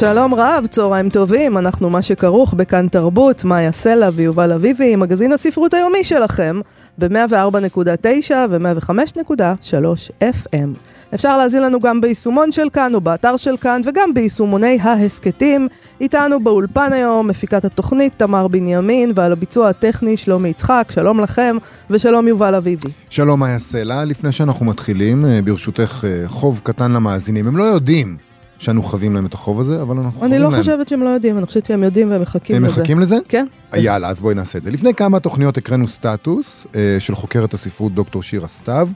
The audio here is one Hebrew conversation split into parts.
שלום רב, צהריים טובים, אנחנו מה שכרוך בכאן תרבות, מאיה סלע ויובל אביבי, מגזין הספרות היומי שלכם, ב-104.9 ו-105.3 FM. אפשר להזין לנו גם ביישומון של כאן או באתר של כאן וגם ביישומוני ההסכתים. איתנו באולפן היום מפיקת התוכנית תמר בנימין ועל הביצוע הטכני שלומי יצחק, שלום לכם ושלום יובל אביבי. שלום מאיה סלע, לפני שאנחנו מתחילים, אה, ברשותך אה, חוב קטן למאזינים, הם לא יודעים. שאנו חווים להם את החוב הזה, אבל אנחנו חווים אני להם. לא חושבת שהם לא יודעים, אני חושבת שהם יודעים והם מחכים הם לזה. מחכים לזה? כן. יאללה, אז בואי נעשה את זה. לפני כמה תוכניות הקראנו סטטוס אה, של חוקרת הספרות דוקטור שירה סתיו,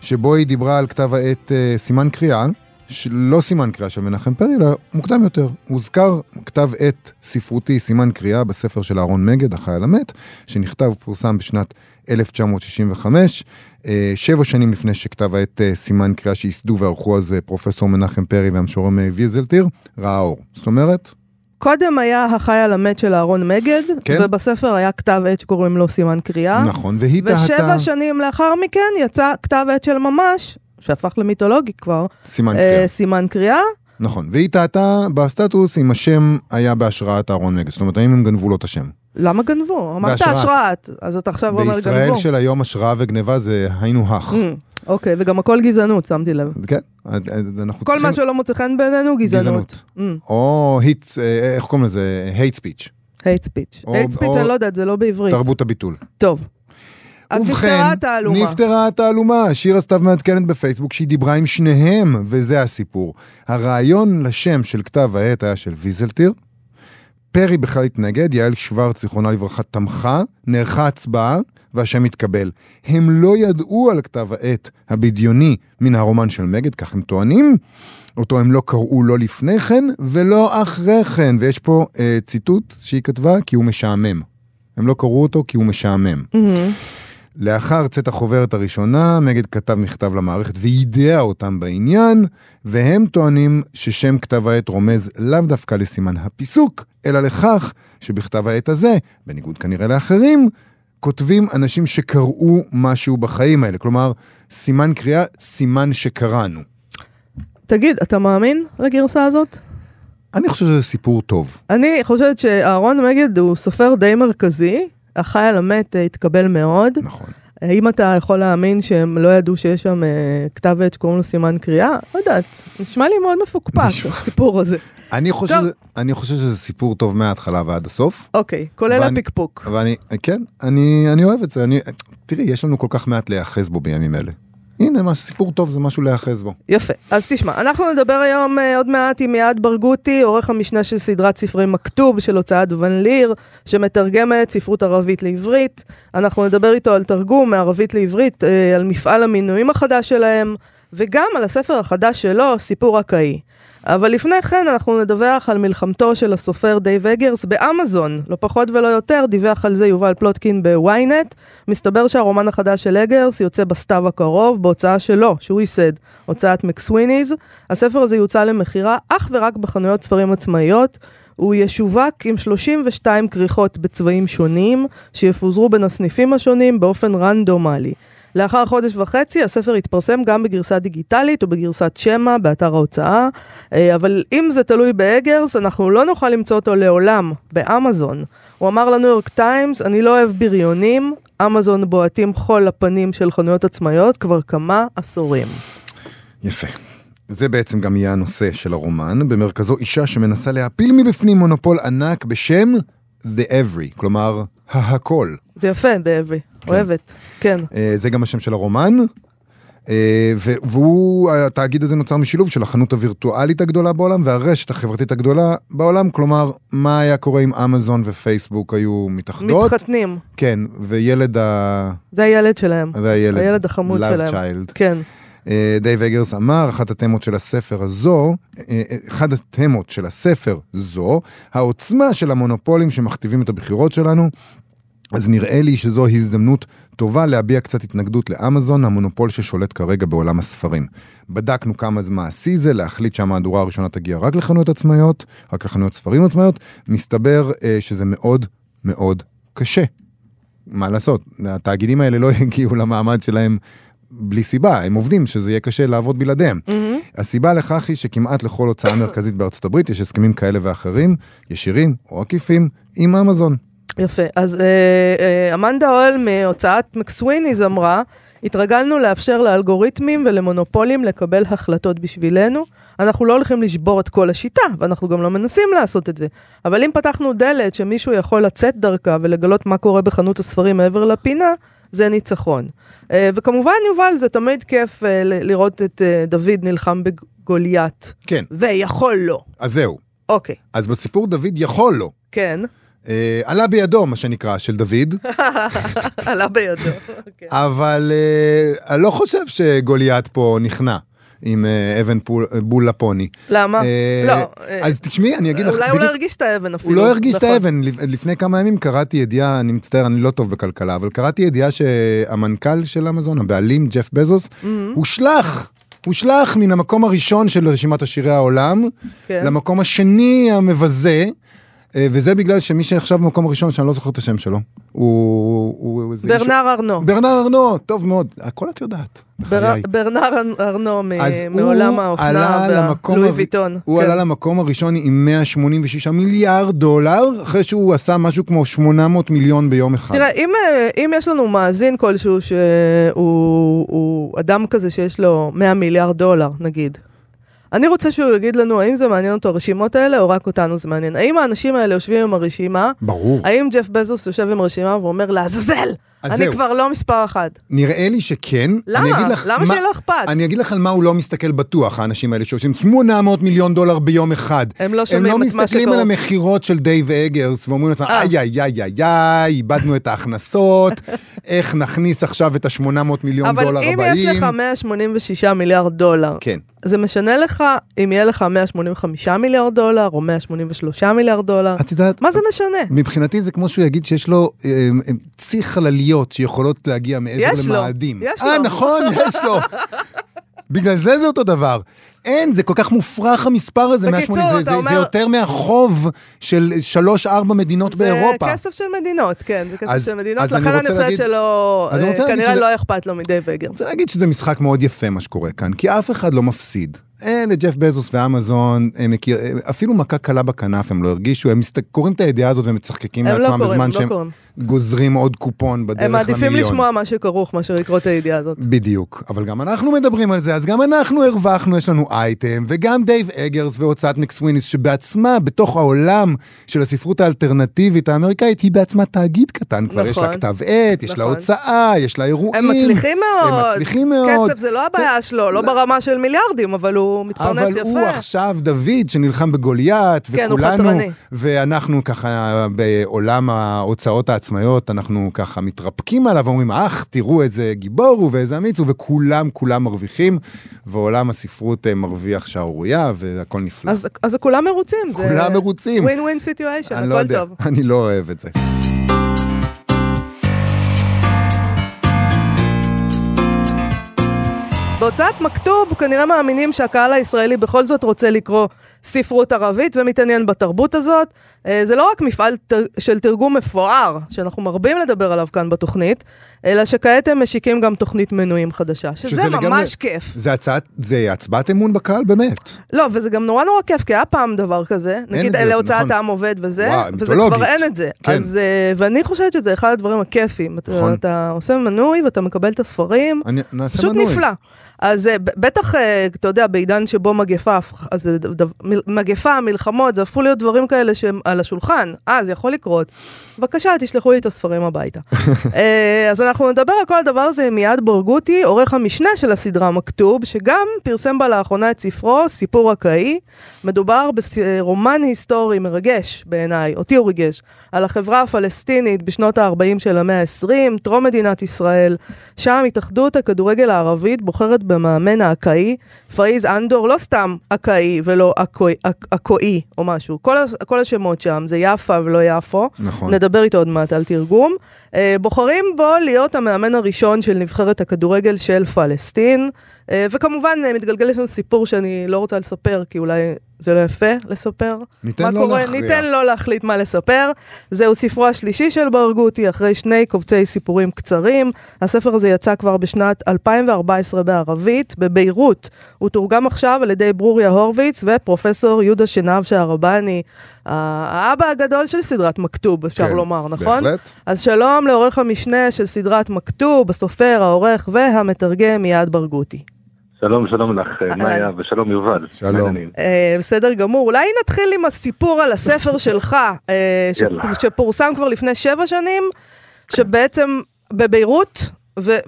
שבו היא דיברה על כתב העת אה, סימן קריאה, לא סימן קריאה של מנחם פרי, אלא מוקדם יותר. הוזכר כתב עת ספרותי סימן קריאה בספר של אהרון מגד, החייל המת, שנכתב ופורסם בשנת 1965, אה, שבע שנים לפני שכתב העת אה, סימן קריאה שייסדו וערכו אז אה, פרופסור מנחם פרי והמשורר מאיר ויזלטיר, ראה אור. זאת אומרת, קודם היה החייל המת של אהרון מגד, כן. ובספר היה כתב עת שקוראים לו סימן קריאה. נכון, והיא ושבע טעתה... שנים לאחר מכן יצא כתב עת של ממש, שהפך למיתולוגי כבר, סימן אה, קריאה. סימן קריאה. נכון, והיא טעתה בסטטוס אם השם היה בהשראת אהרון מגד, זאת אומרת, האם הם גנבו לו את השם. למה גנבו? אמרת. השראת, אז אתה עכשיו אומר בישראל גנבו. של היום השראה וגניבה זה היינו הך. Mm, אוקיי, וגם הכל גזענות, שמתי לב. כן, אנחנו כל. מה שלא מוצא חן בעינינו, גזענות. Mm, או היט, אה, איך קוראים לזה? hate speech. או- hate speech, או- אני לא יודעת, זה לא בעברית. תרבות הביטול. טוב. אז ובכן, נפתרה התעלומה. נפתרה התעלומה. שירה סתיו מעדכנת בפייסבוק שהיא דיברה עם שניהם, וזה הסיפור. הרעיון לשם של כתב העת היה של ויזלטיר. פרי בכלל התנגד, יעל שוורץ, זיכרונה לברכה, תמכה, נערכה הצבעה, והשם התקבל. הם לא ידעו על כתב העת הבדיוני מן הרומן של מגד, כך הם טוענים. אותו הם לא קראו לא לפני כן ולא אחרי כן, ויש פה אה, ציטוט שהיא כתבה, כי הוא משעמם. הם לא קראו אותו כי הוא משעמם. מהמם. לאחר צאת החוברת הראשונה, מגד כתב מכתב למערכת ויידע אותם בעניין, והם טוענים ששם כתב העת רומז לאו דווקא לסימן הפיסוק, אלא לכך שבכתב העת הזה, בניגוד כנראה לאחרים, כותבים אנשים שקראו משהו בחיים האלה. כלומר, סימן קריאה, סימן שקראנו. תגיד, אתה מאמין לגרסה הזאת? אני חושב שזה סיפור טוב. אני חושבת שאהרון מגד הוא סופר די מרכזי, החייל המת אה, התקבל מאוד. נכון. האם אתה יכול להאמין שהם לא ידעו שיש שם אה, כתב עת שקוראים לו סימן קריאה? לא יודעת, נשמע לי מאוד מפוקפק. הסיפור הזה. אני חושב. אני חושב שזה סיפור טוב מההתחלה ועד הסוף. אוקיי, כולל ואני- הפקפוק. ואני, כן, אני, אני אוהב את זה. אני, תראי, יש לנו כל כך מעט להיאחז בו בימים אלה. הנה, מה, סיפור טוב זה משהו להיאחז בו. יפה. אז תשמע, אנחנו נדבר היום אה, עוד מעט עם יעד ברגותי, עורך המשנה של סדרת ספרי מכתוב של הוצאת ון ליר, שמתרגמת ספרות ערבית לעברית. אנחנו נדבר איתו על תרגום מערבית לעברית, אה, על מפעל המינויים החדש שלהם, וגם על הספר החדש שלו, סיפור עכאי. אבל לפני כן אנחנו נדווח על מלחמתו של הסופר דייב אגרס באמזון. לא פחות ולא יותר, דיווח על זה יובל פלוטקין בוויינט. מסתבר שהרומן החדש של אגרס יוצא בסתיו הקרוב, בהוצאה שלו, שהוא ייסד, הוצאת McSweeney's. הספר הזה יוצא למכירה אך ורק בחנויות ספרים עצמאיות. הוא ישווק עם 32 כריכות בצבעים שונים, שיפוזרו בין הסניפים השונים באופן רנדומלי. לאחר חודש וחצי הספר יתפרסם גם בגרסה דיגיטלית ובגרסת שמע באתר ההוצאה, אה, אבל אם זה תלוי באגרס, אנחנו לא נוכל למצוא אותו לעולם באמזון. הוא אמר לניו יורק טיימס, אני לא אוהב בריונים, אמזון בועטים חול לפנים של חנויות עצמאיות כבר כמה עשורים. יפה. זה בעצם גם יהיה הנושא של הרומן, במרכזו אישה שמנסה להפיל מבפנים מונופול ענק בשם The Every, כלומר, ההכל. זה יפה, דאבי, אוהבת, כן. אה, זה גם השם של הרומן. אה, והוא, התאגיד הזה נוצר משילוב של החנות הווירטואלית הגדולה בעולם והרשת החברתית הגדולה בעולם, כלומר, מה היה קורה אם אמזון ופייסבוק היו מתאחדות? מתחתנים, כן, וילד ה... זה הילד שלהם. זה הילד. הילד החמוד Love שלהם. Child. כן. אה, דייב אגרס אמר, אחת התמות של הספר הזו, אה, אה, אחת התמות של הספר זו, העוצמה של המונופולים שמכתיבים את הבחירות שלנו, אז נראה לי שזו הזדמנות טובה להביע קצת התנגדות לאמזון, המונופול ששולט כרגע בעולם הספרים. בדקנו כמה מעשי זה להחליט שהמהדורה הראשונה תגיע רק לחנויות עצמאיות, רק לחנויות ספרים עצמאיות, מסתבר אה, שזה מאוד מאוד קשה. מה לעשות, התאגידים האלה לא יגיעו למעמד שלהם בלי סיבה, הם עובדים שזה יהיה קשה לעבוד בלעדיהם. Mm-hmm. הסיבה לכך היא שכמעט לכל הוצאה מרכזית בארצות הברית יש הסכמים כאלה ואחרים, ישירים או עקיפים, עם אמזון. יפה. אז אה, אה, אמנדה אוהל מהוצאת מקסוויניז אמרה, התרגלנו לאפשר לאלגוריתמים ולמונופולים לקבל החלטות בשבילנו. אנחנו לא הולכים לשבור את כל השיטה, ואנחנו גם לא מנסים לעשות את זה. אבל אם פתחנו דלת שמישהו יכול לצאת דרכה ולגלות מה קורה בחנות הספרים מעבר לפינה, זה ניצחון. אה, וכמובן, יובל, זה תמיד כיף אה, לראות את אה, דוד נלחם בגוליית. כן, ויכול לו. אז זהו. אוקיי, אז בסיפור דוד יכול לו. כן, אה, עלה בידו, מה שנקרא, של דוד, עלה בידו. כן. אבל אה, אני לא חושב שגוליית פה נכנע. עם אה, אבן פול, בול לפוני. למה? אה, לא. אה, אז תשמעי, אני אגיד לך, אולי הוא לא הרגיש את האבן אפילו. הוא לא הרגיש את נכון. האבן. לפ- לפני כמה ימים קראתי ידיעה, אני מצטער, אני לא טוב בכלכלה, אבל קראתי ידיעה שהמנכ"ל של אמזון, הבעלים, ג'ף בזוס, Mm-hmm. הושלך. הושלך מן המקום הראשון של רשימת עשירי העולם, כן. למקום השני המבזה, אה, וזה בגלל שמי שעכשיו במקום הראשון, שאני לא זוכר את השם שלו, הוא... הוא איזה איש- ברנר ארנו. ברנר ארנו, טוב מאוד, הכל את יודעת. בר- בחיי. ברנר ארנו מ- מעולם האופנה והלואי הר- ויטון. הוא כן. עלה למקום הראשון עם 186 מיליארד דולר, אחרי שהוא עשה משהו כמו 800 מיליון ביום אחד. תראה, אם, אה, אם יש לנו מאזין כלשהו שהוא הוא אדם כזה שיש לו 100 מיליארד דולר, נגיד, אני רוצה שהוא יגיד לנו האם זה מעניין אותו הרשימות האלה, או רק אותנו זה מעניין. האם האנשים האלה יושבים עם הרשימה? ברור. האם ג'ף בזוס יושב עם הרשימה ואומר, לעזאזל, אז אני זהו. כבר לא מספר אחת. נראה לי שכן. למה? לך למה מה- שיהיה לו אכפת? אני אגיד לך על מה הוא לא מסתכל בטוח, האנשים האלה שעושים 800 מיליון דולר ביום אחד. הם לא הם שומעים לא את מה מסתכלים שקרוב. על המכירות של דייב אגרס ואומרים לעצמם, אה. איי, איי, איי, איי, איי, איבדנו את ההכנסות, איך נכניס עכשיו את ה-800 מיליון אבל דולר אם הבאים. יש לך 186 מיליארד דולר, כן. זה משנה לך אם יהיה לך 185 מיליארד דולר או 183 מיליארד דולר? את יודעת, מה זה משנה? מבחינתי זה כמו שהוא יגיד שיש לו אה, אה, צי חלליות שיכולות להגיע מעבר יש לו, למאדים. יש אה, לו. נכון, יש לו. בגלל זה זה אותו דבר. אין, זה כל כך מופרך המספר הזה, בקיצור, 180, זה, זה, אומר- זה יותר מהחוב של שלוש-ארבע מדינות באירופה. זה כסף של מדינות, כן, זה כסף אז- של מדינות, אני לכן אני רוצה חושבת להגיד- שלא, אני אה, כנראה שזה- לא אכפת לו מדייב אני אגרס. רוצה להגיד שזה משחק מאוד יפה מה שקורה כאן, כי אף אחד לא מפסיד. אה, לג'ף בזוס ואמזון, הם מכיר, אה, אפילו מכה קלה בכנף הם לא הרגישו, הם מסת... קוראים את הידיעה הזאת ומצחקקים הם לא לעצמם קוראים, בזמן הם לא שהם קוראים. גוזרים עוד קופון בדרך הם למיליון. מעדיפים לשמוע מה שכרוך מאשר לקרוא את הידיעה הזאת. בדיוק, אבל גם אנחנו מדברים על זה, אז גם אנחנו הרווחנו, יש לנו אייטם, וגם דייב אגרס והוצאת McSweeney's, שבעצמה, בתוך העולם של הספרות האלטרנטיבית האמריקאית, היא בעצמה תאגיד קטן, כבר יש לה נכון. כתב עת, יש לה נכון. הוצאה, יש לה אירועים. הם מצליחים מאוד. הם מצליחים מאוד. כסף זה לא הבעיה שלו, לא ברמה של מיליארדים, אבל הוא מתפרנס אבל יפה. הוא עכשיו דוד שנלחם בגוליית, כן, וכולנו. ואנחנו ככה בעולם ההוצאות העצמאיות, אנחנו ככה מתרפקים עליו, ואומרים, אך, תראו איזה גיבור הוא ואיזה אמיץ הוא, וכולם כולם מרוויחים, ועולם הספרות אה, מרוויח שערורייה, והכל נפלא. אז, אז כולם מרוצים. זה כולם מרוצים. ווין ווין סיטואשן, אני לא הכל יודע, טוב. אני לא אוהב את זה. בהוצאת מכתוב כנראה מאמינים שהקהל הישראלי בכל זאת רוצה לקרוא ספרות ערבית ומתעניין בתרבות הזאת. אה, זה לא רק מפעל של תרגום מפואר, שאנחנו מרבים לדבר עליו כאן בתוכנית, אלא שכעת הם משיקים גם תוכנית מנויים חדשה, שזה, שזה לגמרי- ממש כיף. זה הצעת, זה הצבעת אמון בקהל באמת. לא, וזה גם נורא נורא כיף, כי היה פעם דבר כזה, נגיד להוצאת נכון. העם עובד וזה, וואו, וזה מיתולוגית. כבר אין את זה. כן. אז, אה, ואני חושבת שזה אחד הדברים הכיפים. נכון. אתה עושה מנוי ואתה מקבל את הספרים, אני, פשוט מנוי. נפלא. אז אה, בטח, אתה יודע, בעידן שבו מגפה, אז מל- מגפה, מלחמות, זה הפכו להיות דברים כאלה שהם על השולחן. אה, זה יכול לקרות. בבקשה, תשלחו לי את הספרים הביתה. אה, אז אנחנו נדבר על כל הדבר הזה עם מיעד ברגותי, עורך המשנה של הסדרה מכתוב, שגם פרסם בה לאחרונה את ספרו, סיפור אקראי. מדובר ברומן היסטורי מרגש בעיניי, אותי הוא ריגש, על החברה הפלסטינית בשנות ה-40 של המאה ה-20, טרום מדינת ישראל. שם התאחדות הכדורגל הערבית בוחרת במאמן האקאי, פאיז אנדור, לא סתם אקאי ולא אקו עכואי או משהו. כל, כל השמות שם זה יפה ולא יפו. נכון. נדבר איתו עוד מעט על תרגום. אה, בוחרים בו להיות המאמן הראשון של נבחרת הכדורגל של פלסטין. אה, וכמובן אה, מתגלגל לשם סיפור שאני לא רוצה לספר, כי אולי זה לא יפה לספר. ניתן לו קורה? להכריע. ניתן לו להחליט מה לספר. זהו ספרו השלישי של ברגותי, אחרי שני קובצי סיפורים קצרים. הספר הזה יצא כבר בשנת 2014 בערבית, בביירות. הוא תורגם עכשיו על ידי ברוריה הורוביץ ופרופסור יהודה שנהב שערבני, האבא הגדול של סדרת מכתוב, אפשר כן, לומר, נכון? בהחלט. אז שלום לעורך המשנה של סדרת מכתוב, הסופר, העורך והמתרגם יעד ברגותי. שלום, שלום לך, מאיה, ושלום יובל. שלום. אה, בסדר גמור. אולי נתחיל עם הסיפור על הספר שלך, אה. שפורסם כבר לפני שבע שנים, שבעצם בביירות,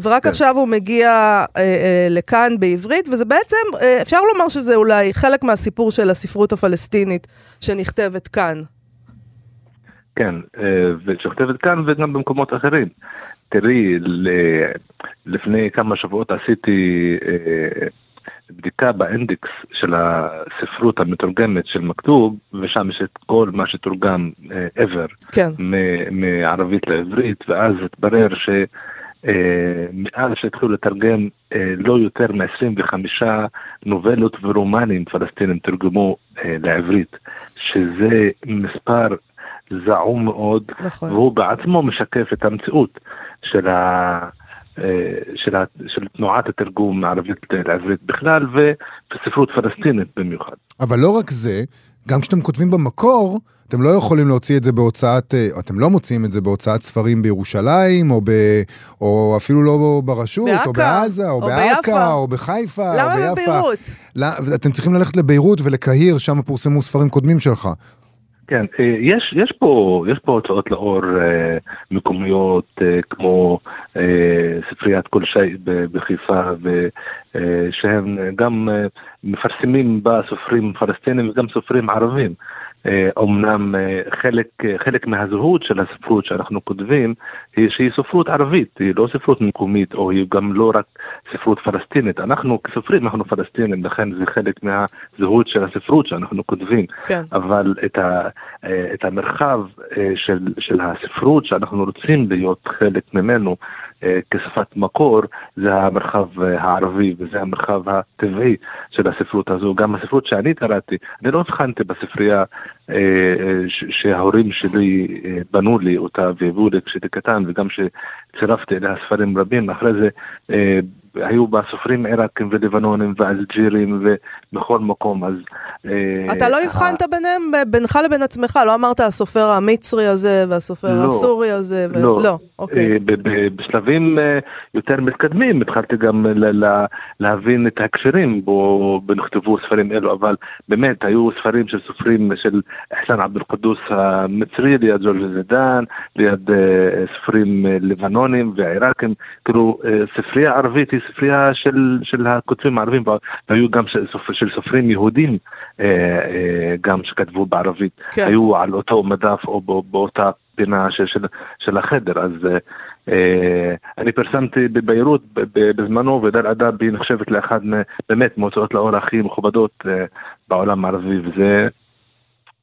ורק כן. עכשיו הוא מגיע אה, אה, לכאן בעברית, וזה בעצם, אה, אפשר לומר שזה אולי חלק מהסיפור של הספרות הפלסטינית שנכתבת כאן. כן, אה, ושכותבת כאן וגם במקומות אחרים. תראי, לפני כמה שבועות עשיתי אה, בדיקה באינדקס של הספרות המתורגמת של מכתוב, ושם יש את כל מה שתורגם אה, ever. כן. מ- מערבית לעברית, ואז התברר ש... אה, מאז שהתחילו לתרגם אה, לא יותר מ-25 נובלות ורומנים פלסטינים תורגמו אה, לעברית, שזה מספר זעום מאוד, נכון. והוא בעצמו משקף את המציאות של, ה... אה, של, ה... של תנועת התרגום מערבית לעברית בכלל ובספרות פלסטינית במיוחד. אבל לא רק זה, גם כשאתם כותבים במקור, אתם לא יכולים להוציא את זה בהוצאת, אה, אתם לא מוציאים את זה בהוצאת ספרים בירושלים, או, ב, או אפילו לא ברשות, או בעכא, בעזה, או, או בעכא. או בחיפה, או למה ביפא. בביירות? לא, אתם צריכים ללכת לביירות ולקהיר, שם פורסמו ספרים קודמים שלך. כן, אה, יש, יש, פה, יש פה הוצאות לאור אה, מקומיות אה, כמו ספריית כל שי בחיפה, שהם גם מפרסמים בה סופרים פלסטינים וגם סופרים ערבים. אה, אומנם אה, חלק, אה, חלק מהזהות של הספרות שאנחנו כותבים היא שהיא ספרות ערבית, היא לא ספרות מקומית או היא גם לא רק ספרות פלסטינית. אנחנו כסופרים אנחנו פלסטינים, לכן זה חלק מהזהות של הספרות שאנחנו כותבים. כן. אבל את, ה, אה, את המרחב אה, של, של הספרות שאנחנו רוצים להיות חלק ממנו אה, כשפת מקור, זה המרחב אה, הערבי וזה המרחב הטבעי של הספרות הזו. גם הספרות שאני קראתי, אני לא הבחנתי בספרייה אה, אה, שההורים שלי אה, בנו לי אותה והביאו לי כשהייתי קטן וגם שצירפתי אליה ספרים רבים, אחרי זה אה, היו בה סופרים עיראקים ולבנונים ואלג'ירים ובכל מקום, אז... אה, אתה לא הבחנת ביניהם, בינך לבין עצמך, לא אמרת הסופר המצרי הזה והסופר לא. הסורי הזה. לא, לא, אוקיי. אה, בשלבים אה, יותר מתקדמים התחלתי גם להבין את ההקשרים בו נכתבו ספרים אלו, אבל באמת היו ספרים של סופרים של אל-קדוס המצרי ליד ג'ורג' זידן, ליד אה, סופרים אה, לבנונים ועיראקים, כאילו אה, ספרייה ערבית היא ספרייה של, של הכותבים הערבים, והיו גם של, של סופרים יהודים אה, אה, גם שכתבו בערבית. כן. היו על אותו מדף או בא- באותה פינה של, של, של החדר, אז אני פרסמתי בביירות בזמנו, ודל אדב היא נחשבת לאחד באמת מהוצאות לאור הכי מכובדות אה, בעולם הערבי, וזה,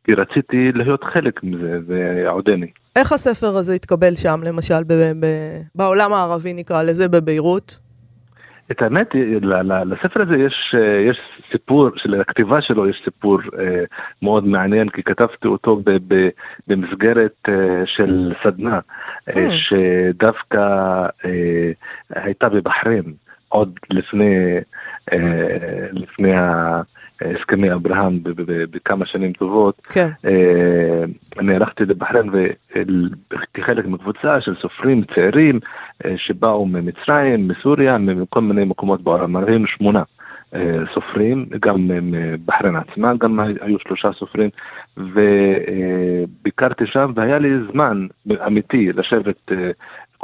כי רציתי להיות חלק מזה, ועודני. איך הספר הזה התקבל שם, למשל, ב- ב- בעולם הערבי נקרא לזה, בביירות? את האמת, לספר הזה יש, אה, יש סיפור, של הכתיבה שלו יש סיפור אה, מאוד מעניין, כי כתבתי אותו ב, ב, במסגרת אה, של סדנה, אה. שדווקא אה, הייתה בבחריין, עוד לפני, אה, לפני ה- הסכמי אברהם בכמה שנים טובות. כן. אה, אני הלכתי לבחריין וכחלק מקבוצה של סופרים צעירים אה, שבאו ממצרים, מסוריה, מכל מיני מקומות בעולם, היינו שמונה אה, סופרים, גם מבחריין עצמה, גם היו שלושה סופרים, וביקרתי שם והיה לי זמן אמיתי לשבת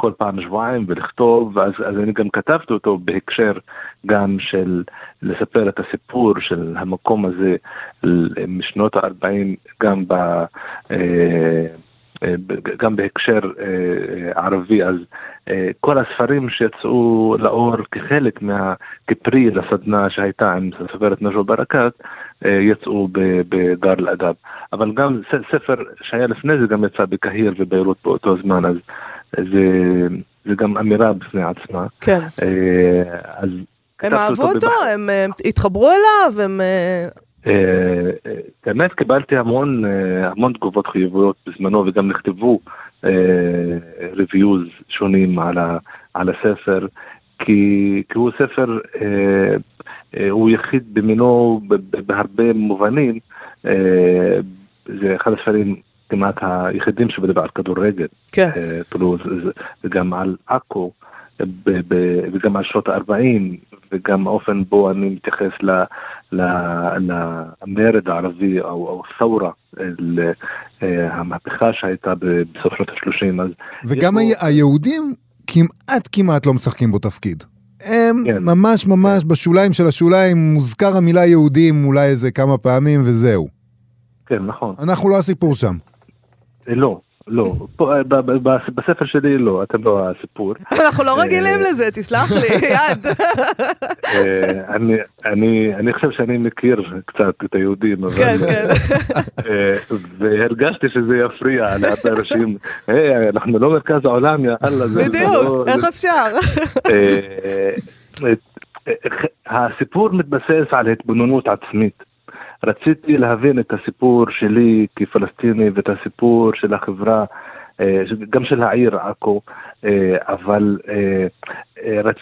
כל פעם שבועיים ולכתוב, אז, אז אני גם כתבתי אותו בהקשר גם של לספר את הסיפור של המקום הזה משנות ה-40, גם ב... אה, אה, גם בהקשר אה, ערבי, אז כל הספרים שיצאו לאור כחלק מה... כפרי לסדנה שהייתה עם סופרת נג'ו ברקת, יצאו בדאר אל-אדב. אבל גם ספר שהיה לפני זה גם יצא בקהיר וביירות באותו זמן, אז זה, זה גם אמירה בפני עצמה. כן. אה, אז הם אהבו אותו? בבח- הם אה, התחברו אליו? הם... אה, אה, קיבלתי המון המון תגובות חיוביות בזמנו וגם נכתבו ריוויוז שונים על, ה, על הספר כי, כי הוא ספר, הוא יחיד במינו בהרבה מובנים, זה אחד הספרים כמעט היחידים שמדבר על כדורגל, כן. אה, וגם על עכו, וגם על שנות ה-40, וגם האופן בו אני מתייחס למרד הערבי, או או ת'ורה, ל- אה, המהפכה שהייתה בסוף שנות ה-30, אז... וגם היהודים כמעט כמעט לא משחקים בו תפקיד. הם כן. ממש ממש בשוליים של השוליים, מוזכר המילה יהודים אולי איזה כמה פעמים וזהו. כן, נכון. אנחנו לא הסיפור שם. אה, לא, לא. אה, בספר שלי לא, אתם לא הסיפור. אנחנו לא רגילים אה, לזה, תסלח לי, יד. אני- חושב שאני מכיר קצת את היהודים, אבל... כן, כן. והרגשתי שזה יפריע להרבה אנשים, היי, אנחנו לא מרכז העולם, יא אללה. בדיוק, לא- איך אפשר? הסיפור מתבסס על התבוננות עצמית. רציתי להבין את הסיפור שלי כפלסטיני ואת הסיפור של החברה, אה, גם של העיר עכו, אה, אבל אה, רצ...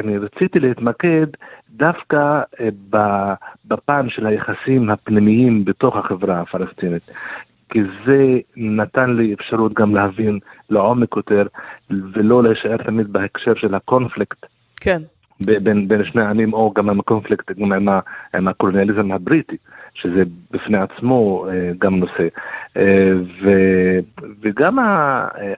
אני רציתי להתמקד דווקא בפן של היחסים הפנימיים בתוך החברה הפלסטינית. כי זה נתן לי אפשרות גם להבין לעומק יותר ולא להישאר תמיד בהקשר של הקונפליקט כן. בין, בין שני העמים או גם עם הקונפליקט גם עם, ה- עם הקולוניאליזם הבריטי שזה בפני עצמו אה, גם נושא. אה, ו, וגם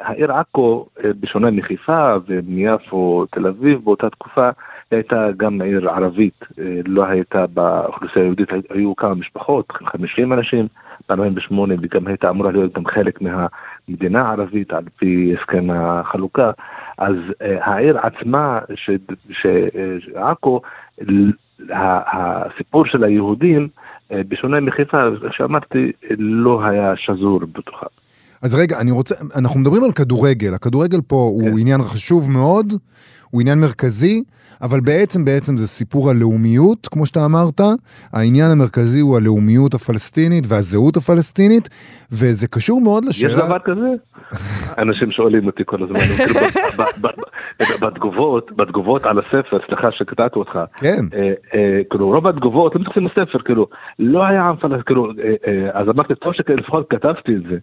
העיר עכו אה, בשונה מחיפה ומיפו תל אביב באותה תקופה היא הייתה גם עיר ערבית אה, לא הייתה באוכלוסייה היהודית היו כמה משפחות 50 אנשים ב-48 וגם הייתה אמורה להיות גם חלק מהמדינה הערבית על פי הסכם החלוקה אז אה, העיר עצמה, ש- ש- אה, הסיפור של היהודים, בשונה מחיפה, איך שאמרתי, לא היה שזור בתוכה. אז רגע, אני רוצה, אנחנו מדברים על כדורגל, הכדורגל פה הוא כן. עניין חשוב מאוד, הוא עניין מרכזי, אבל בעצם בעצם זה סיפור הלאומיות, כמו שאתה אמרת, העניין המרכזי הוא הלאומיות הפלסטינית והזהות הפלסטינית, וזה קשור מאוד יש לשאלה... דבר כזה? אנשים שואלים אותי כל הזמן, כאילו, בתגובות, בתגובות על הספר, סליחה שקטעתי אותך, כן, אה, אה, כאילו רוב התגובות לא מתייחסים לספר כאילו לא היה עם פלסטיני כאילו אה, אז אמרתי טוב שלפחות כתבתי את זה.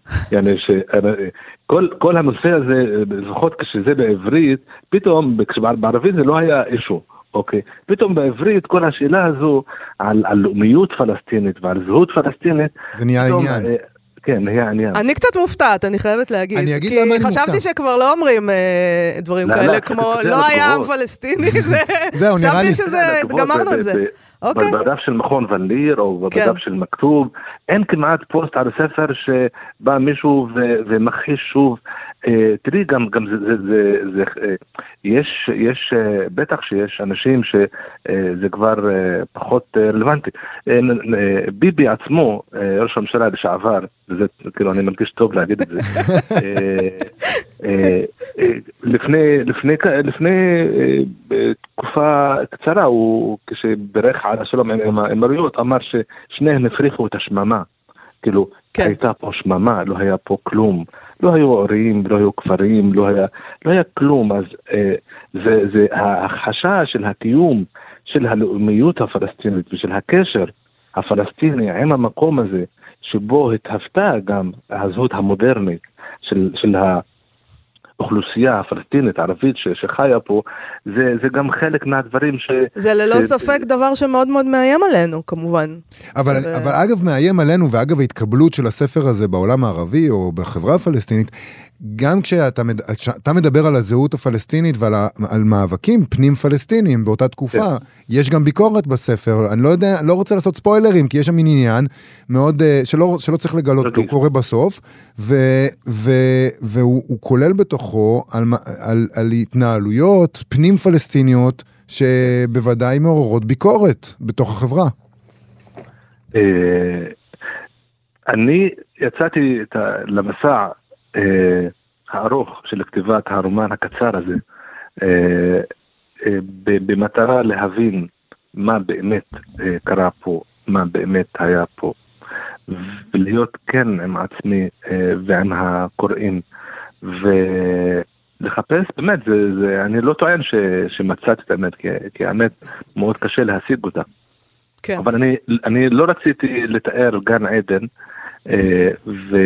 כל הנושא הזה לפחות כשזה בעברית פתאום כשבערבית זה לא היה אישו. אוקיי, פתאום בעברית כל השאלה הזו על, על לאומיות פלסטינית ועל זהות פלסטינית, זה נהיה פתאום, עניין. אה, כן, נהיה עניין. אני קצת מופתעת, אני חייבת להגיד. אני אגיד למה אני כי חשבתי מופתע. שכבר לא אומרים אה, דברים לא, כאלה, לא, כמו לא היה עם. פלסטיני, זה... זהו, נראה לי- חשבתי שזה, התגובות גמרנו עם זה. אוקיי. בדף של מכון ון ליר או כן. בדף של מכתוב, אין כמעט פוסט על הספר שבא מישהו ו- ומכחיש שוב. אה, תראי, גם, גם זה, זה, זה, זה אה, יש, יש, אה, בטח שיש אנשים שזה כבר פחות רלוונטי. ביבי עצמו, ראש הממשלה לשעבר, וזה כאילו אני מרגיש טוב להגיד את זה, לפני, לפני, לפני תקופה קצרה, הוא כשבירך על השלום עם האמירויות, אמר ששניהם הפריחו את השממה. כאילו, כן. הייתה פה שממה, לא היה פה כלום. לא היו ערים, לא היו כפרים, לא היה, לא היה כלום. אז אה, זה, זה ההכחשה של הקיום של הלאומיות הפלסטינית ושל הקשר הפלסטיני עם המקום הזה, שבו התהוותה גם הזהות המודרנית של, של האוכלוסייה הפלסטינית, הערבית ש, שחיה פה, זה, זה גם חלק מהדברים ש... זה ללא ש- ספק דבר שמאוד מאוד מאיים עלינו, כמובן. אבל, זה- אבל אגב מאיים עלינו, ואגב ההתקבלות של הספר הזה בעולם הערבי או בחברה הפלסטינית, גם כשאתה מד... כשאתה מדבר על הזהות הפלסטינית ועל ה... על מאבקים פנים פלסטיניים באותה תקופה, כן. יש גם ביקורת בספר, אני לא יודע, לא רוצה לעשות ספוילרים, כי יש שם מין עניין מאוד, אה, שלא, שלא צריך לגלות, הוא קורה בסוף, ו... ו... והוא כולל בתוכו על, על, על התנהלויות פנים פלסטיניות, שבוודאי מעוררות ביקורת בתוך החברה. אה, אני יצאתי למסע הארוך של כתיבת הרומן הקצר הזה, אה, במטרה להבין מה באמת קרה פה, מה באמת היה פה, ולהיות כן עם עצמי ועם הקוראים, ולחפש, באמת, זה, זה, אני לא טוען ש, שמצאתי את האמת, כי, כי האמת מאוד קשה להשיג אותה. כן. אבל אני, אני לא רציתי לתאר גן עדן, אה, ו,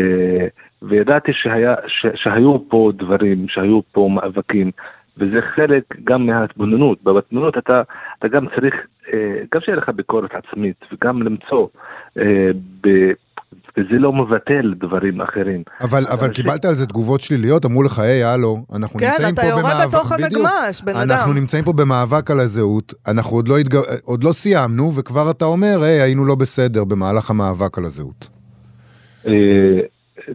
וידעתי שהיה, ש, שהיו פה דברים, שהיו פה מאבקים, וזה חלק גם מההתבוננות. בהתבוננות אתה, אתה גם צריך, אה, גם שיהיה לך ביקורת עצמית, וגם למצוא אה, וזה לא מבטל דברים אחרים. אבל, אבל קיבלת על זה תגובות שליליות, אמרו לך, היי, הלו, אנחנו כן, נמצאים פה במאבק, כן, אתה יורד בתוך הנגמש, בן אדם. אנחנו נמצאים פה במאבק על הזהות, אנחנו עוד לא, התג... עוד לא סיימנו, וכבר אתה אומר, היי, היינו לא בסדר במהלך המאבק על הזהות. אה,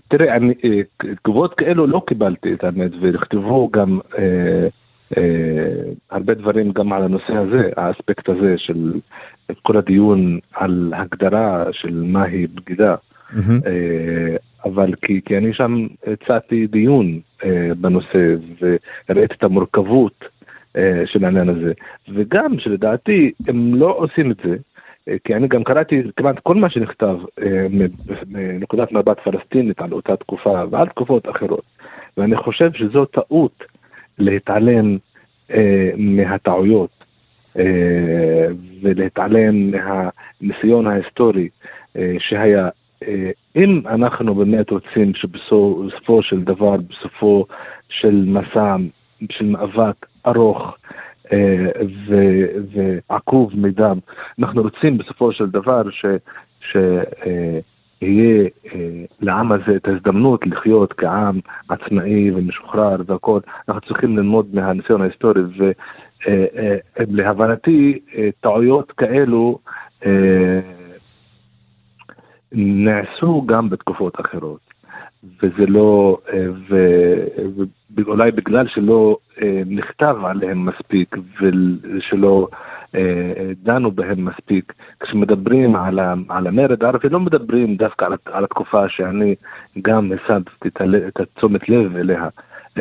תראה, אני, אה, תגובות כאלו לא קיבלתי את האמת, ונכתבו גם אה, אה, הרבה דברים גם על הנושא הזה, האספקט הזה של כל הדיון על הגדרה של מהי בגידה. Mm-hmm. אבל כי, כי אני שם הצעתי דיון אה, בנושא וראיתי את המורכבות אה, של העניין הזה, וגם שלדעתי הם לא עושים את זה, אה, כי אני גם קראתי כמעט כל מה שנכתב אה, מנקודת מבט פלסטינית על אותה תקופה ועל תקופות אחרות, ואני חושב שזו טעות להתעלם אה, מהטעויות אה, ולהתעלם מהניסיון ההיסטורי אה, שהיה אה, אם אנחנו באמת רוצים שבסופו של דבר, בסופו של מסע, של מאבק ארוך אה, ועקוב מדם, אנחנו רוצים בסופו של דבר ש... שיהיה אה, לעם הזה את ההזדמנות לחיות כעם עצמאי ומשוחרר והכל, אנחנו צריכים ללמוד מהניסיון ההיסטורי ולהבנתי טעויות כאלו נעשו גם בתקופות אחרות, וזה לא, אה, ואולי בגלל שלא אה, נכתב עליהם מספיק ושלא אה, דנו בהם מספיק, כשמדברים על, על המרד הערבי לא מדברים דווקא על, על התקופה שאני גם הסדתי את התשומת לב אליה.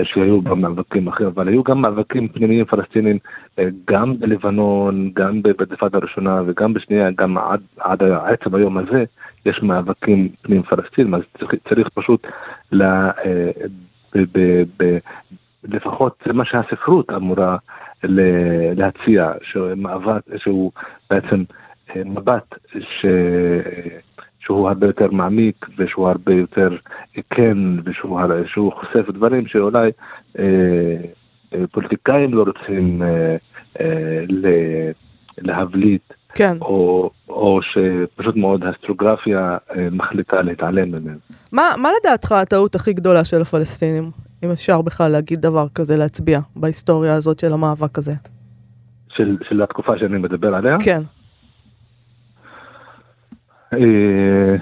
שהיו במאבקים אחרים, אבל היו גם מאבקים פנימיים פלסטינים, אה, גם בלבנון, גם בדפת הראשונה וגם בשנייה, גם עד, עד עצם היום הזה, יש מאבקים פנים פלסטינים, אז צריך, צריך פשוט, לה, אה, ב, ב, ב, לפחות זה מה שהספרות אמורה להציע, שהוא מאבק, שהוא בעצם אה, מבט ש... שהוא הרבה יותר מעמיק ושהוא הרבה יותר כן ושהוא חושף דברים שאולי אה, אה, פוליטיקאים לא רוצים אה, אה, להבליט. כן. או, או שפשוט מאוד הסטרוגרפיה אה, מחליטה להתעלם ממנו. מה, מה לדעתך הטעות הכי גדולה של הפלסטינים, אם אפשר בכלל להגיד דבר כזה, להצביע בהיסטוריה הזאת של המאבק הזה? של, של התקופה שאני מדבר עליה? כן. אה,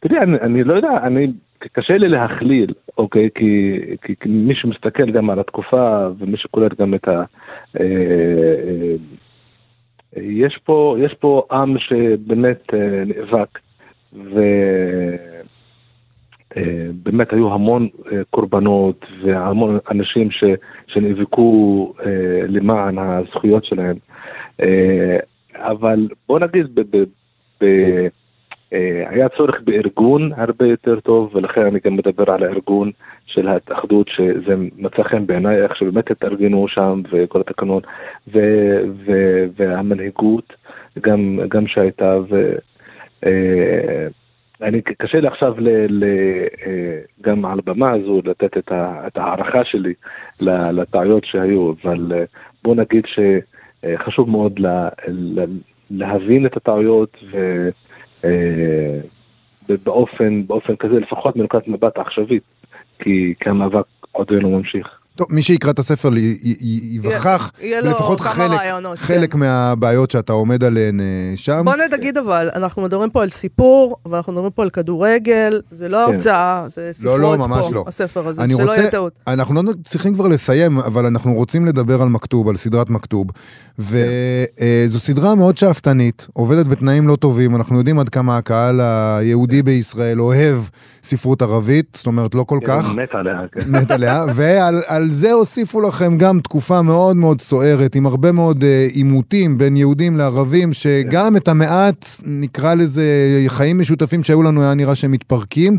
תראי, אני, אני לא יודע, אני, קשה לי להכליל, אוקיי? כי, כי, כי מי שמסתכל גם על התקופה ומי שקורא גם את ה... אה, אה, יש פה, יש פה עם שבאמת נאבק, ובאמת היו המון קורבנות והמון אנשים ש, שנאבקו למען הזכויות שלהם. אבל בוא נגיד, ב, ב, ב, אה, היה צורך בארגון הרבה יותר טוב, ולכן אני גם מדבר על הארגון של ההתאחדות, שזה מצא חן בעיניי איך שבאמת התארגנו שם, וכל התקנון, ו- ו- והמנהיגות גם, גם שהייתה, ו... אה, אני, קשה לי עכשיו ל, ל, אה, גם על הבמה הזו לתת את, ה, את ההערכה שלי לטעויות שהיו, אבל בוא נגיד שחשוב מאוד לה, להבין את הטעויות ו... אה, באופן, באופן כזה, לפחות מנקודת מבט עכשווית, כי, כי המאבק עודנו ממשיך. טוב, מי שיקרא את הספר ייווכח לפחות חלק, רעיונות, חלק כן. מהבעיות שאתה עומד עליהן אה, שם. בוא נגיד אבל, אנחנו מדברים פה על סיפור, ואנחנו מדברים פה על כדורגל, זה לא כן. הרצאה, זה ספרות לא, ממש פה, לא. הספר הזה, אני שלא רוצה, יהיה טעות. אנחנו לא צריכים כבר לסיים, אבל אנחנו רוצים לדבר על מכתוב, על סדרת מכתוב. וזו סדרה מאוד שאפתנית, עובדת בתנאים לא טובים, אנחנו יודעים עד כמה הקהל היהודי בישראל אוהב ספרות ערבית, זאת אומרת לא כל כך. מת עליה, כן. מת עליה, ועל על זה הוסיפו לכם גם תקופה מאוד מאוד סוערת, עם הרבה מאוד אה, עימותים בין יהודים לערבים, שגם את המעט, נקרא לזה, חיים משותפים שהיו לנו, היה נראה שהם מתפרקים.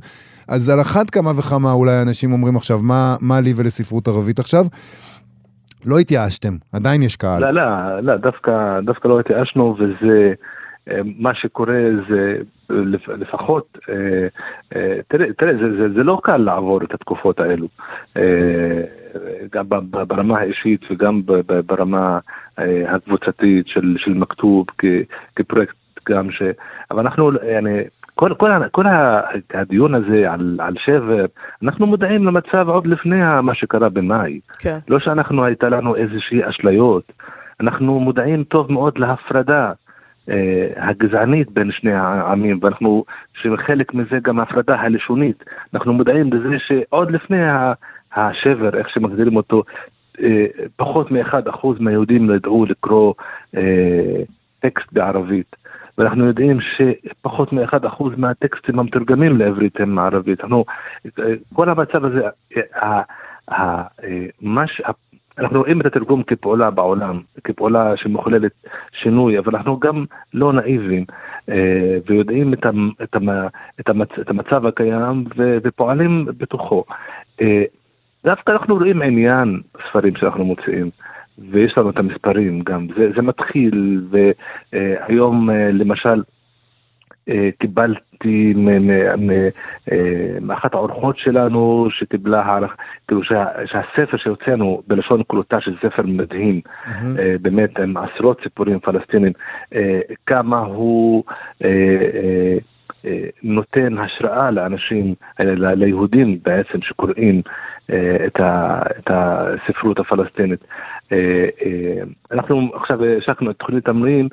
אז על אחת כמה וכמה אולי אנשים אומרים עכשיו, מה, מה לי ולספרות ערבית עכשיו? לא התייאשתם, עדיין יש קהל. לא, לא, לא, דווקא, דווקא לא התייאשנו, וזה, אה, מה שקורה זה, לפחות, אה, אה, תראה, תראה זה, זה, זה לא קל לעבור את התקופות האלו, אה, גם ב- ב- ברמה האישית וגם ב- ב- ברמה אה, הקבוצתית של, של מכתוב כ, כפרויקט גם ש... אבל אנחנו, يعني, כל, כל, ה- כל ה- הדיון הזה על, על שבר, אנחנו מודעים למצב עוד לפני מה שקרה במאי. כן. לא שאנחנו הייתה לנו איזושהי אשליות, אנחנו מודעים טוב מאוד להפרדה אה, הגזענית בין שני העמים, ואנחנו, שחלק מזה גם ההפרדה הלשונית, אנחנו מודעים לזה שעוד לפני השבר, איך שמגדירים אותו, אה, פחות מ-1% מהיהודים לא ידעו לקרוא אה, טקסט בערבית. ואנחנו יודעים שפחות מ-1% מהטקסטים המתורגמים לעברית הם ערבית. אנחנו, אה, כל המצב הזה, אה, אה, מה אנחנו רואים את התרגום כפעולה בעולם, כפעולה שמחוללת שינוי, אבל אנחנו גם לא נאיבים אה, ויודעים את, המ, את, המ, את, המצ, את המצב הקיים ופועלים בתוכו. אה, דווקא אנחנו רואים עניין בספרים שאנחנו מוציאים. ויש לנו את המספרים גם, זה, זה מתחיל, והיום אה, למשל קיבלתי מ- מ- מ- אה, מאחת האורחות שלנו שקיבלה כאילו שה, שהספר שהוצאנו בלשון קלוטה, שזה ספר מדהים, אה, באמת עם עשרות סיפורים פלסטינים, אה, כמה הוא אה, אה, אה, נותן השראה לאנשים, אה, ליהודים בעצם שקוראים אה, את, הספרות הפלסטינית. אה, אה, אנחנו עכשיו השקנו את תוכנית תמרין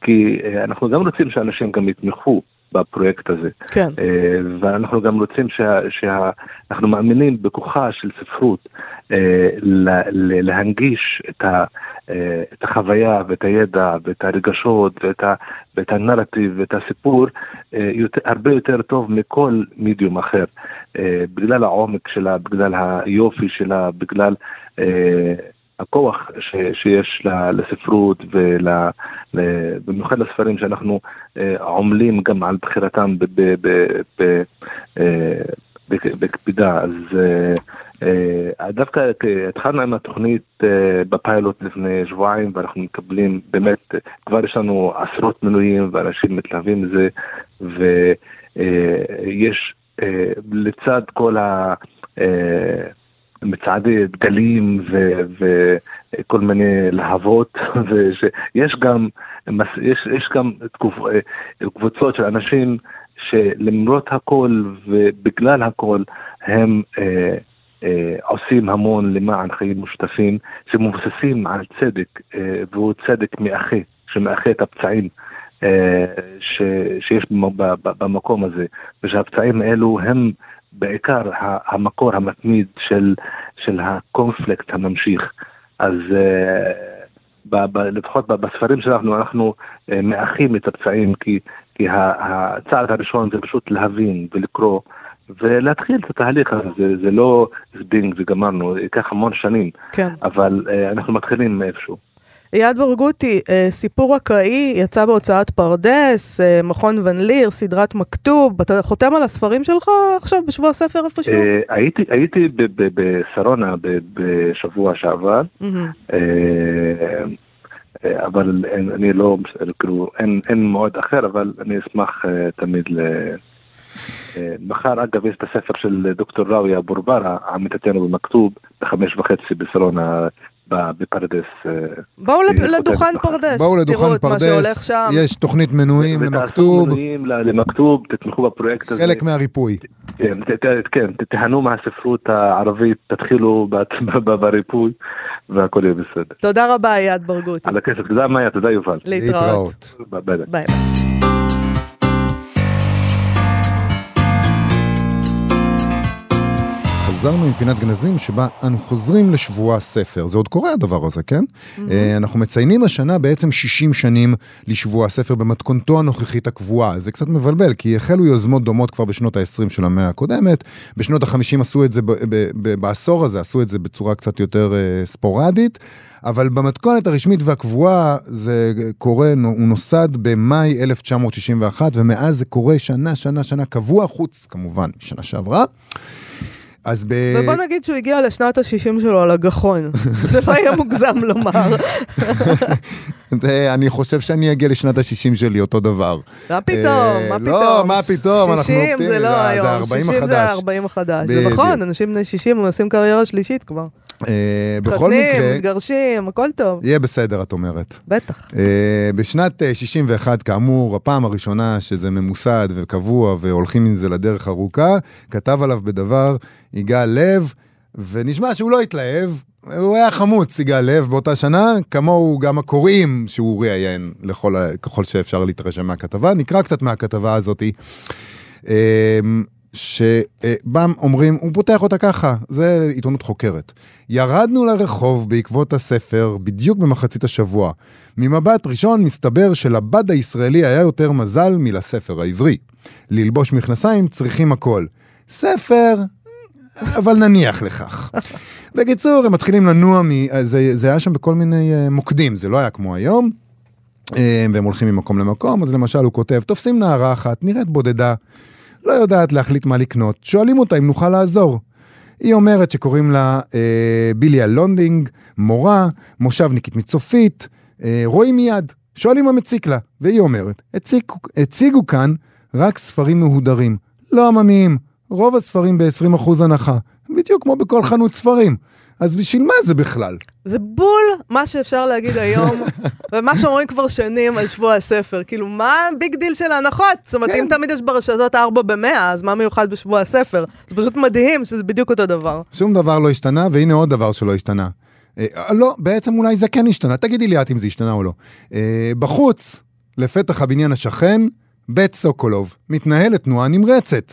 כי אה, אנחנו גם רוצים שאנשים גם יתמכו בפרויקט הזה. כן. אה, ואנחנו גם רוצים שה, שה... אנחנו מאמינים בכוחה של ספרות אה, להנגיש את, ה, את החוויה ואת הידע ואת הרגשות ואת, ה, ואת הנרטיב ואת הסיפור יותר, הרבה יותר טוב מכל מידיום אחר. בגלל העומק שלה, בגלל היופי שלה, בגלל הכוח ש, שיש לספרות ובמיוחד לספרים שאנחנו אה, עמלים גם על בחירתם אה, בק- בקפידה. אז אה, אה, דווקא התחלנו עם התוכנית אה, בפיילוט לפני שבועיים ואנחנו מקבלים באמת, אה, כבר יש לנו עשרות מנויים ואנשים מתלהבים מזה ויש לצד כל ה... אה, מצעדי דגלים וכל מיני להבות, ויש גם, יש, יש גם תקופ- קבוצות של אנשים שלמרות הכל ובגלל הכל הם אה, אה, עושים המון למען חיים משותפים שמבוססים על צדק, אה, והוא צדק מאחה, שמאחה את הפצעים. אה, ש, שיש במקום הזה, ושהפצעים האלו הם בעיקר המקור המתמיד של, של הקונפליקט הממשיך. אז אה, ב, ב, לפחות בספרים שלנו אנחנו אה, מאחים את הפצעים, כי, כי הצעד הראשון זה פשוט להבין ולקרוא. ולהתחיל את התהליך הזה, זה, זה לא זבינג וגמרנו, ייקח המון שנים, כן. אבל אה, אנחנו מתחילים מאיפשהו. אייד ברגותי, אה, סיפור אקראי, יצא בהוצאת פרדס, אה, מכון ון ליר, סדרת מכתוב, אתה חותם על הספרים שלך עכשיו בשבוע הספר איפשהו? אה, הייתי, הייתי בשרונה בשבוע שעבר, אבל אני לא, כאילו, אין, מועד אחר, אבל אני אשמח תמיד ל... מחר אגב יש את הספר של דוקטור ראויה בורברה, עמיתתנו במכתוב, בחמש וחצי בסלונה ב- בפרדס. אה, לב- חותמת לדוכן. פרדס, תראו לדוכן את מה שהולך פרדס, שם. יש תוכנית מנויים ותעשו למכתוב, מנויים למכתוב, תתמכו בפרויקט הזה. חלק מהריפוי. כן, כן, תהנו מהספרות הערבית, תתחילו בריפוי, והכל יהיה בסדר. תודה רבה, אייד ברגותי. על הכסף, תודה מאיה, תודה יובל. להתראות. ביי חזרנו עם פינת גנזים שבה אנו חוזרים לשבוע הספר. זה עוד קורה הדבר הזה, כן? אה, אנחנו מציינים השנה בעצם 60 שנים לשבוע הספר במתכונתו הנוכחית הקבועה. זה קצת מבלבל, כי החלו יוזמות דומות כבר בשנות ה-20 של המאה הקודמת. בשנות ה-50 עשו את זה, ב- ב- ב- בעשור הזה עשו את זה בצורה קצת יותר אה, ספורדית. אבל במתכונת הרשמית והקבועה זה קורה, הוא נוסד במאי 1961, ומאז זה קורה שנה, שנה, שנה, קבוע, חוץ כמובן משנה שעברה. אז ב... ובוא נגיד שהוא הגיע לשנת ה-60 שלו על הגחון. זה לא יהיה מוגזם לומר. אני חושב שאני אגיע לשנת ה-60 שלי אותו דבר. מה פתאום, אה, מה לא, פתאום. מה פתאום, אנחנו 60 אופטימיים, זה לא היום, זה 40 60 זה החדש. ה-40 החדש. זה. נכון, אנשים בני 60 עושים קריירה שלישית כבר. אה, בכל מתחתנים, מקרה, מתגרשים, הכל טוב. יהיה בסדר, את אומרת. בטח. אה, בשנת אה, 61, כאמור, הפעם הראשונה שזה ממוסד וקבוע והולכים עם זה לדרך ארוכה, כתב עליו בדבר יגאל לב, ונשמע שהוא לא התלהב. הוא היה חמוץ, יגאל לב, באותה שנה, כמוהו גם הקוראים שהוא ראיין לכל, ככל שאפשר להתרשם מהכתבה. נקרא קצת מהכתבה הזאתי. שבה אומרים, הוא פותח אותה ככה, זה עיתונות חוקרת. ירדנו לרחוב בעקבות הספר בדיוק במחצית השבוע. ממבט ראשון מסתבר שלבד הישראלי היה יותר מזל מלספר העברי. ללבוש מכנסיים צריכים הכל. ספר, אבל נניח לכך. בקיצור, הם מתחילים לנוע, מ... זה, זה היה שם בכל מיני אה, מוקדים, זה לא היה כמו היום. אה, והם הולכים ממקום למקום, אז למשל הוא כותב, תופסים נערה אחת, נראית בודדה, לא יודעת להחליט מה לקנות, שואלים אותה אם נוכל לעזור. היא אומרת שקוראים לה אה, ביליה לונדינג, מורה, מושבניקית מצופית, אה, רואים מיד, שואלים מה מציק לה, והיא אומרת, הציגו, הציגו כאן רק ספרים מהודרים, לא עממיים, רוב הספרים ב-20% הנחה, בדיוק כמו בכל חנות ספרים. אז בשביל מה זה בכלל? זה בול מה שאפשר להגיד היום, ומה שאומרים כבר שנים על שבוע הספר. כאילו, מה ה big deal של ההנחות? זאת אומרת, כן. אם תמיד יש ברשתות 4 ב-100, אז מה מיוחד בשבוע הספר? זה פשוט מדהים שזה בדיוק אותו דבר. שום דבר לא השתנה, והנה עוד דבר שלא השתנה. אה, לא, בעצם אולי זה כן השתנה, תגידי לי את אם זה השתנה או לא. אה, בחוץ, לפתח הבניין השכן, בית סוקולוב, מתנהלת תנועה נמרצת.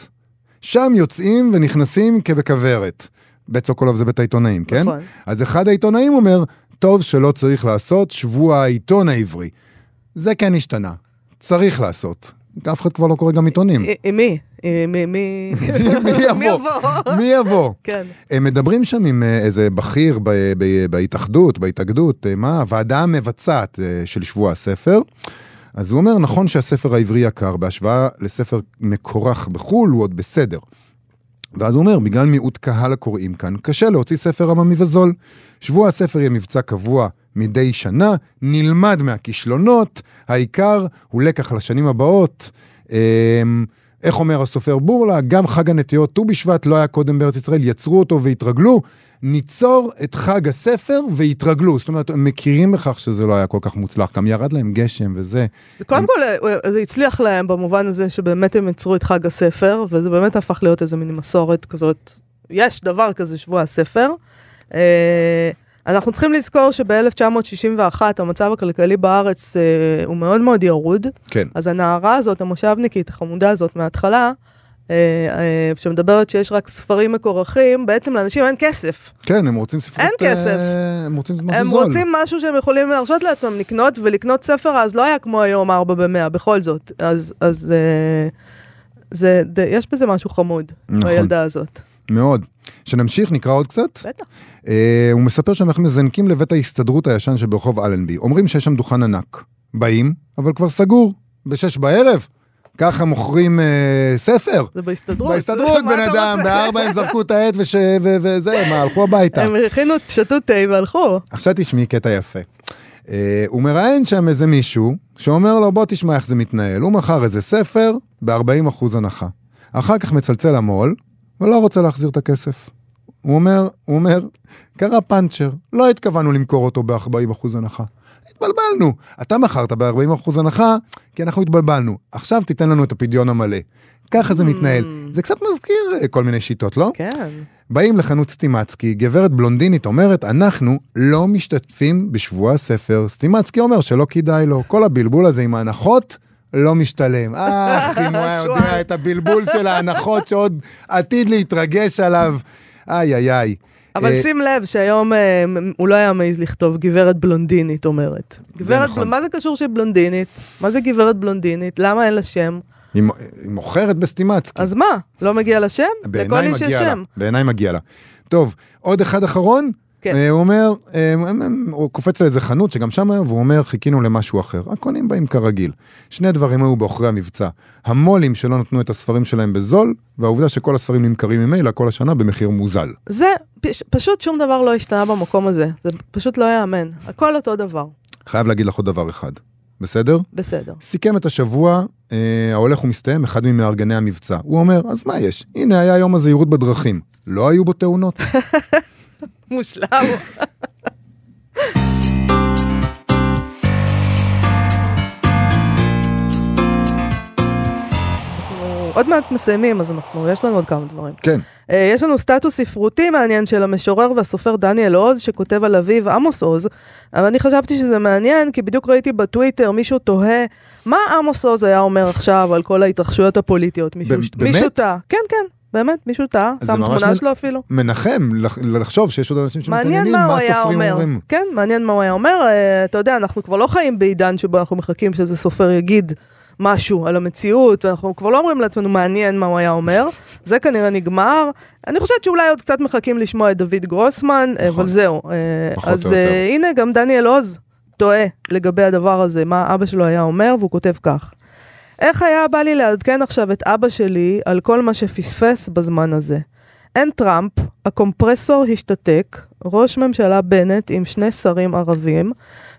שם יוצאים ונכנסים כבכוורת. בית סוקולוב זה בית העיתונאים, כן? נכון. אז אחד העיתונאים אומר, טוב שלא צריך לעשות שבוע העיתון העברי. זה כן השתנה, צריך לעשות. אף אחד כבר לא קורא גם עיתונים. עם אה, מי? עם מי? יבוא? מי יבוא? כן. הם מדברים שם עם אה, איזה בכיר בהתאחדות, בהתאגדות, אה, מה, הוועדה המבצעת אה, של שבוע הספר. אז הוא אומר, נכון שהספר העברי יקר, בהשוואה לספר מקורח בחו"ל, הוא עוד בסדר. ואז הוא אומר, בגלל מיעוט קהל הקוראים כאן, קשה להוציא ספר עממי וזול. שבוע הספר יהיה מבצע קבוע מדי שנה, נלמד מהכישלונות, העיקר הוא לקח לשנים הבאות. אמ, איך אומר הסופר בורלה, גם חג הנטיעות ט"ו בשבט לא היה קודם בארץ ישראל, יצרו אותו והתרגלו. ניצור את חג הספר והתרגלו. זאת אומרת, הם מכירים בכך שזה לא היה כל כך מוצלח, גם ירד להם גשם וזה. קודם כל, אה, זה הצליח להם במובן הזה שבאמת הם יצרו את חג הספר, וזה באמת הפך להיות איזה מין מסורת כזאת. יש דבר כזה, שבוע הספר. אה, אנחנו צריכים לזכור שב-1961 המצב הכלכלי בארץ אה, הוא מאוד מאוד ירוד. כן. אז הנערה הזאת, המושבניקית, החמודה הזאת מההתחלה, אה, אה, שמדברת שיש רק ספרים מקורחים, בעצם לאנשים אין כסף. כן, הם רוצים ספרות... אין כסף. אה, הם רוצים משהו הם זול. רוצים משהו שהם יכולים להרשות לעצמם לקנות, ולקנות ספר אז לא היה כמו היום 4 ב-100, בכל זאת. אז, אז אה, זה, ד, יש בזה משהו חמוד, נכון. בילדה הזאת. מאוד. שנמשיך, נקרא עוד קצת. בטח. אה, הוא מספר שאנחנו מזנקים לבית ההסתדרות הישן שברחוב אלנבי. אומרים שיש שם דוכן ענק. באים, אבל כבר סגור. בשש בערב. ככה מוכרים אה, ספר. זה בהסתדרות. בהסתדרות, בן אדם? בארבע הם זרקו את העט וש... ו... וזה, מה, הלכו הביתה. הם הכינו, שתו תה והלכו. עכשיו תשמעי קטע יפה. Uh, הוא מראיין שם איזה מישהו, שאומר לו, בוא תשמע איך זה מתנהל. הוא מכר איזה ספר ב-40% הנחה. אחר כך מצלצל למו"ל, ולא רוצה להחזיר את הכסף. הוא אומר, הוא אומר, קרה פאנצ'ר, לא התכוונו למכור אותו ב-40% הנחה. התבלבלנו. אתה מכרת ב-40% הנחה, כי אנחנו התבלבלנו. עכשיו תיתן לנו את הפדיון המלא. ככה זה מתנהל. זה קצת מזכיר אה, כל מיני שיטות, לא? כן. באים לחנות סטימצקי, גברת בלונדינית אומרת, אנחנו לא משתתפים בשבוע הספר. סטימצקי אומר שלא כדאי לו. כל הבלבול הזה עם ההנחות, לא משתלם. אך, אם הוא היה יודע את הבלבול של ההנחות שעוד עתיד להתרגש עליו. איי איי איי. אבל אה, שים לב שהיום אה, הוא לא היה מעז לכתוב גברת בלונדינית אומרת. גברת, נכון. מה זה קשור שהיא בלונדינית? מה זה גברת בלונדינית? למה אין לה שם? היא מוכרת בסטימצקי. אז מה? לא מגיע לה שם? לכל איש יש. שם. בעיניי מגיע לה. טוב, עוד אחד אחרון. כן. אה, הוא אומר, הוא קופץ לאיזה חנות שגם שם היה, והוא אומר, חיכינו למשהו אחר. הקונים באים כרגיל. שני דברים היו בעוכרי המבצע. המו"לים שלא נתנו את הספרים שלהם בזול, והעובדה שכל הספרים נמכרים ממילא כל השנה במחיר מוזל. זה, פש- פשוט שום דבר לא השתנה במקום הזה. זה פשוט לא ייאמן. הכל אותו דבר. חייב להגיד לך עוד דבר אחד, בסדר? בסדר. סיכם את השבוע אה, ההולך ומסתיים, אחד ממארגני המבצע. הוא אומר, אז מה יש? הנה היה יום הזהירות בדרכים. לא היו בו תאונות? מושלם. עוד מעט מסיימים, אז אנחנו, יש לנו עוד כמה דברים. כן. אה, יש לנו סטטוס ספרותי מעניין של המשורר והסופר דניאל עוז, שכותב על אביו עמוס עוז, אבל אני חשבתי שזה מעניין, כי בדיוק ראיתי בטוויטר מישהו תוהה, מה עמוס עוז היה אומר עכשיו על כל ההתרחשויות הפוליטיות? מישהו, באמת? מישהו טעה. כן, כן, באמת, מישהו טעה, שם תמונה מ- שלו אפילו. מנחם לח- לחשוב שיש עוד אנשים שמתעניינים מה הסופרים אומר. אומרים. כן, מעניין מה הוא היה אומר. אה, אתה יודע, אנחנו כבר לא חיים בעידן שבו אנחנו מחכים שאיזה סופר יגיד משהו על המציאות, ואנחנו כבר לא אומרים לעצמנו מעניין מה הוא היה אומר. זה כנראה נגמר. אני חושבת שאולי עוד קצת מחכים לשמוע את דוד גרוסמן, אה, נכון. אבל זהו. אה, אז יותר. אה, הנה, גם דניאל עוז טועה לגבי הדבר הזה, מה אבא שלו היה אומר, והוא כותב כך. איך היה בא לי לעדכן עכשיו את אבא שלי על כל מה שפספס בזמן הזה? אין טראמפ, הקומפרסור השתתק, ראש ממשלה בנט עם שני שרים ערבים,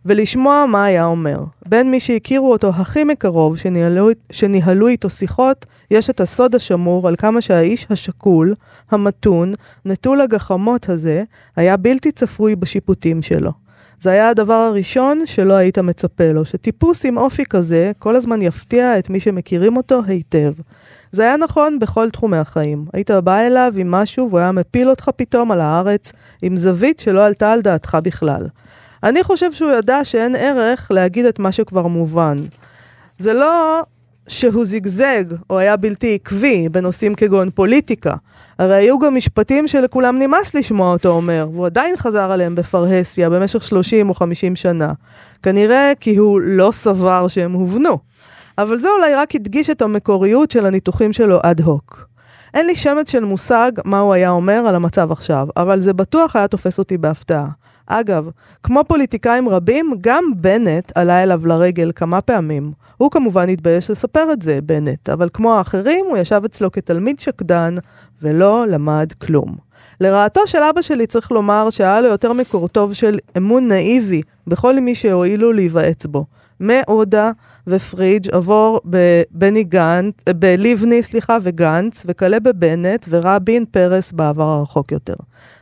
ולשמוע מה היה אומר. בין מי שהכירו אותו הכי מקרוב, שניהלו, שניהלו איתו שיחות, יש את הסוד השמור על כמה שהאיש השקול, המתון, נטול הגחמות הזה, היה בלתי צפוי בשיפוטים שלו. זה היה הדבר הראשון שלא היית מצפה לו, שטיפוס עם אופי כזה כל הזמן יפתיע את מי שמכירים אותו היטב. זה היה נכון בכל תחומי החיים. היית בא אליו עם משהו והוא היה מפיל אותך פתאום על הארץ עם זווית שלא עלתה על דעתך בכלל. אני חושב שהוא ידע שאין ערך להגיד את מה שכבר מובן. זה לא שהוא זיגזג או היה בלתי עקבי בנושאים כגון פוליטיקה. הרי היו גם משפטים שלכולם נמאס לשמוע אותו אומר, והוא עדיין חזר עליהם בפרהסיה במשך 30 או 50 שנה. כנראה כי הוא לא סבר שהם הובנו. אבל זה אולי רק הדגיש את המקוריות של הניתוחים שלו אד הוק. אין לי שמץ של מושג מה הוא היה אומר על המצב עכשיו, אבל זה בטוח היה תופס אותי בהפתעה. אגב, כמו פוליטיקאים רבים, גם בנט עלה אליו לרגל כמה פעמים. הוא כמובן התבייש לספר את זה, בנט, אבל כמו האחרים, הוא ישב אצלו כתלמיד שקדן ולא למד כלום. לרעתו של אבא שלי צריך לומר שהיה לו יותר מקור טוב של אמון נאיבי בכל מי שהואילו להיוועץ בו. מעודה ופריג' עבור בבני גנץ, בלבני, סליחה, וגנץ, וכלה בבנט ורבין פרס בעבר הרחוק יותר.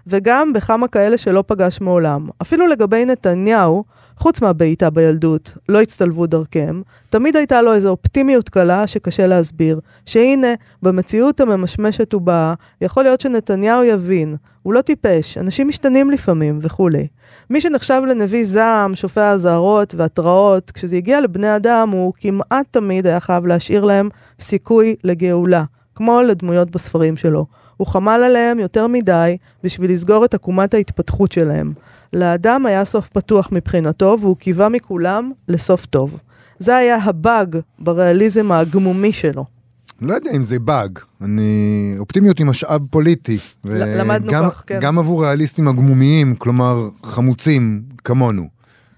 וגם בכמה כאלה שלא פגש מעולם. אפילו לגבי נתניהו, חוץ מהבעיטה בילדות, לא הצטלבו דרכיהם, תמיד הייתה לו איזו אופטימיות קלה שקשה להסביר, שהנה, במציאות הממשמשת ובאה, יכול להיות שנתניהו יבין, הוא לא טיפש, אנשים משתנים לפעמים וכולי. מי שנחשב לנביא זעם, שופע אזהרות והתראות, כשזה הגיע לבני אדם, הוא כמעט תמיד היה חייב להשאיר להם סיכוי לגאולה, כמו לדמויות בספרים שלו. הוא חמל עליהם יותר מדי בשביל לסגור את עקומת ההתפתחות שלהם. לאדם היה סוף פתוח מבחינתו, והוא קיווה מכולם לסוף טוב. זה היה הבאג בריאליזם הגמומי שלו. לא יודע אם זה באג, אני... אופטימיות היא משאב פוליטי. ל- למדנו וגם- כך, כן. גם עבור ריאליסטים הגמומיים, כלומר חמוצים כמונו.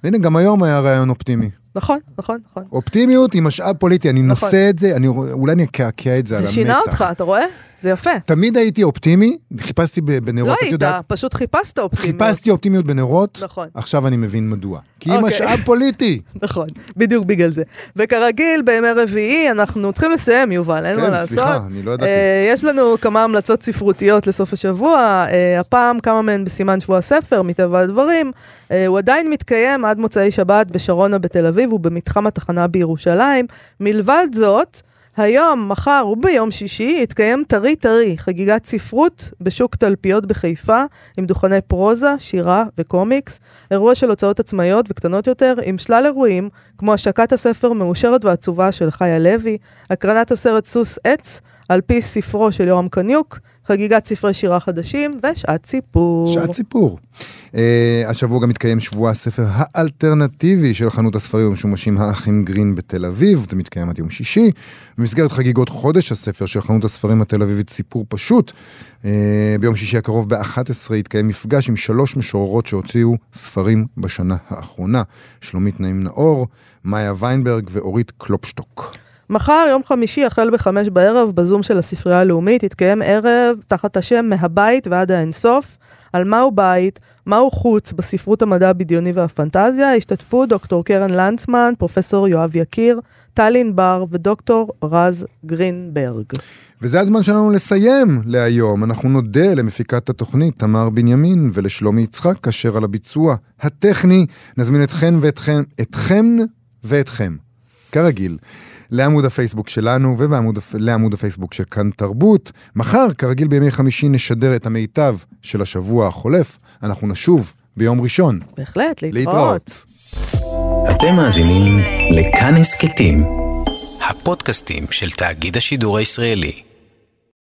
והנה, גם היום היה רעיון אופטימי. נכון, נכון, נכון. אופטימיות היא משאב פוליטי, אני נכון. נושא את זה, אני, אולי אני אקעקע את זה על זה המצח. שינה אותך, אתה רואה? זה יפה. תמיד הייתי אופטימי, חיפשתי ב- לא בנרות, את היית, יודעת, פשוט חיפשת אופטימיות. חיפשתי אופטימיות בנרות, נכון. עכשיו אני מבין מדוע. כי היא אוקיי. משאב פוליטי. נכון, בדיוק בגלל זה. וכרגיל, בימי רביעי אנחנו צריכים לסיים, יובל, אין כן, מה לעשות. סליחה, אני לא ידעתי. אה, יש לנו כמה המלצות ספרותיות לסוף השבוע, אה, הפעם כמה מהן בסימן שבוע הספר, מטבע הדברים. אה, הוא עדיין מתקיים עד מוצאי שבת בשרונה בתל אביב ובמתחם התחנה בירושלים. מלבד זאת, היום, מחר וביום שישי יתקיים טרי טרי, חגיגת ספרות בשוק תלפיות בחיפה, עם דוכני פרוזה, שירה וקומיקס, אירוע של הוצאות עצמאיות וקטנות יותר, עם שלל אירועים, כמו השקת הספר מאושרת ועצובה של חיה לוי, הקרנת הסרט סוס עץ, על פי ספרו של יורם קניוק, חגיגת ספרי שירה חדשים ושעת סיפור. שעת סיפור. Uh, השבוע גם מתקיים שבוע הספר האלטרנטיבי של חנות הספרים המשומשים האחים גרין בתל אביב, זה מתקיים עד יום שישי. במסגרת חגיגות חודש הספר של חנות הספרים התל אביבית סיפור פשוט. Uh, ביום שישי הקרוב ב-11 יתקיים מפגש עם שלוש משוררות שהוציאו ספרים בשנה האחרונה. שלומית נעים נאור, מאיה ויינברג ואורית קלופשטוק. מחר, יום חמישי, החל בחמש בערב, בזום של הספרייה הלאומית, יתקיים ערב תחת השם מהבית ועד האינסוף, על מהו בית, מהו חוץ בספרות המדע הבדיוני והפנטזיה, השתתפו דוקטור קרן לנצמן, פרופסור יואב יקיר, טל ענבר ודוקטור רז גרינברג. וזה הזמן שלנו לסיים להיום. אנחנו נודה למפיקת התוכנית תמר בנימין ולשלומי יצחק, אשר על הביצוע הטכני נזמין אתכן ואתכם, אתכם ואתכם, כרגיל. לעמוד הפייסבוק שלנו ולעמוד הפייסבוק של כאן תרבות. מחר, כרגיל בימי חמישי, נשדר את המיטב של השבוע החולף. אנחנו נשוב ביום ראשון. בהחלט, להתראות. להתראות. אתם מאזינים לכאן הסכתים, הפודקאסטים של תאגיד השידור הישראלי.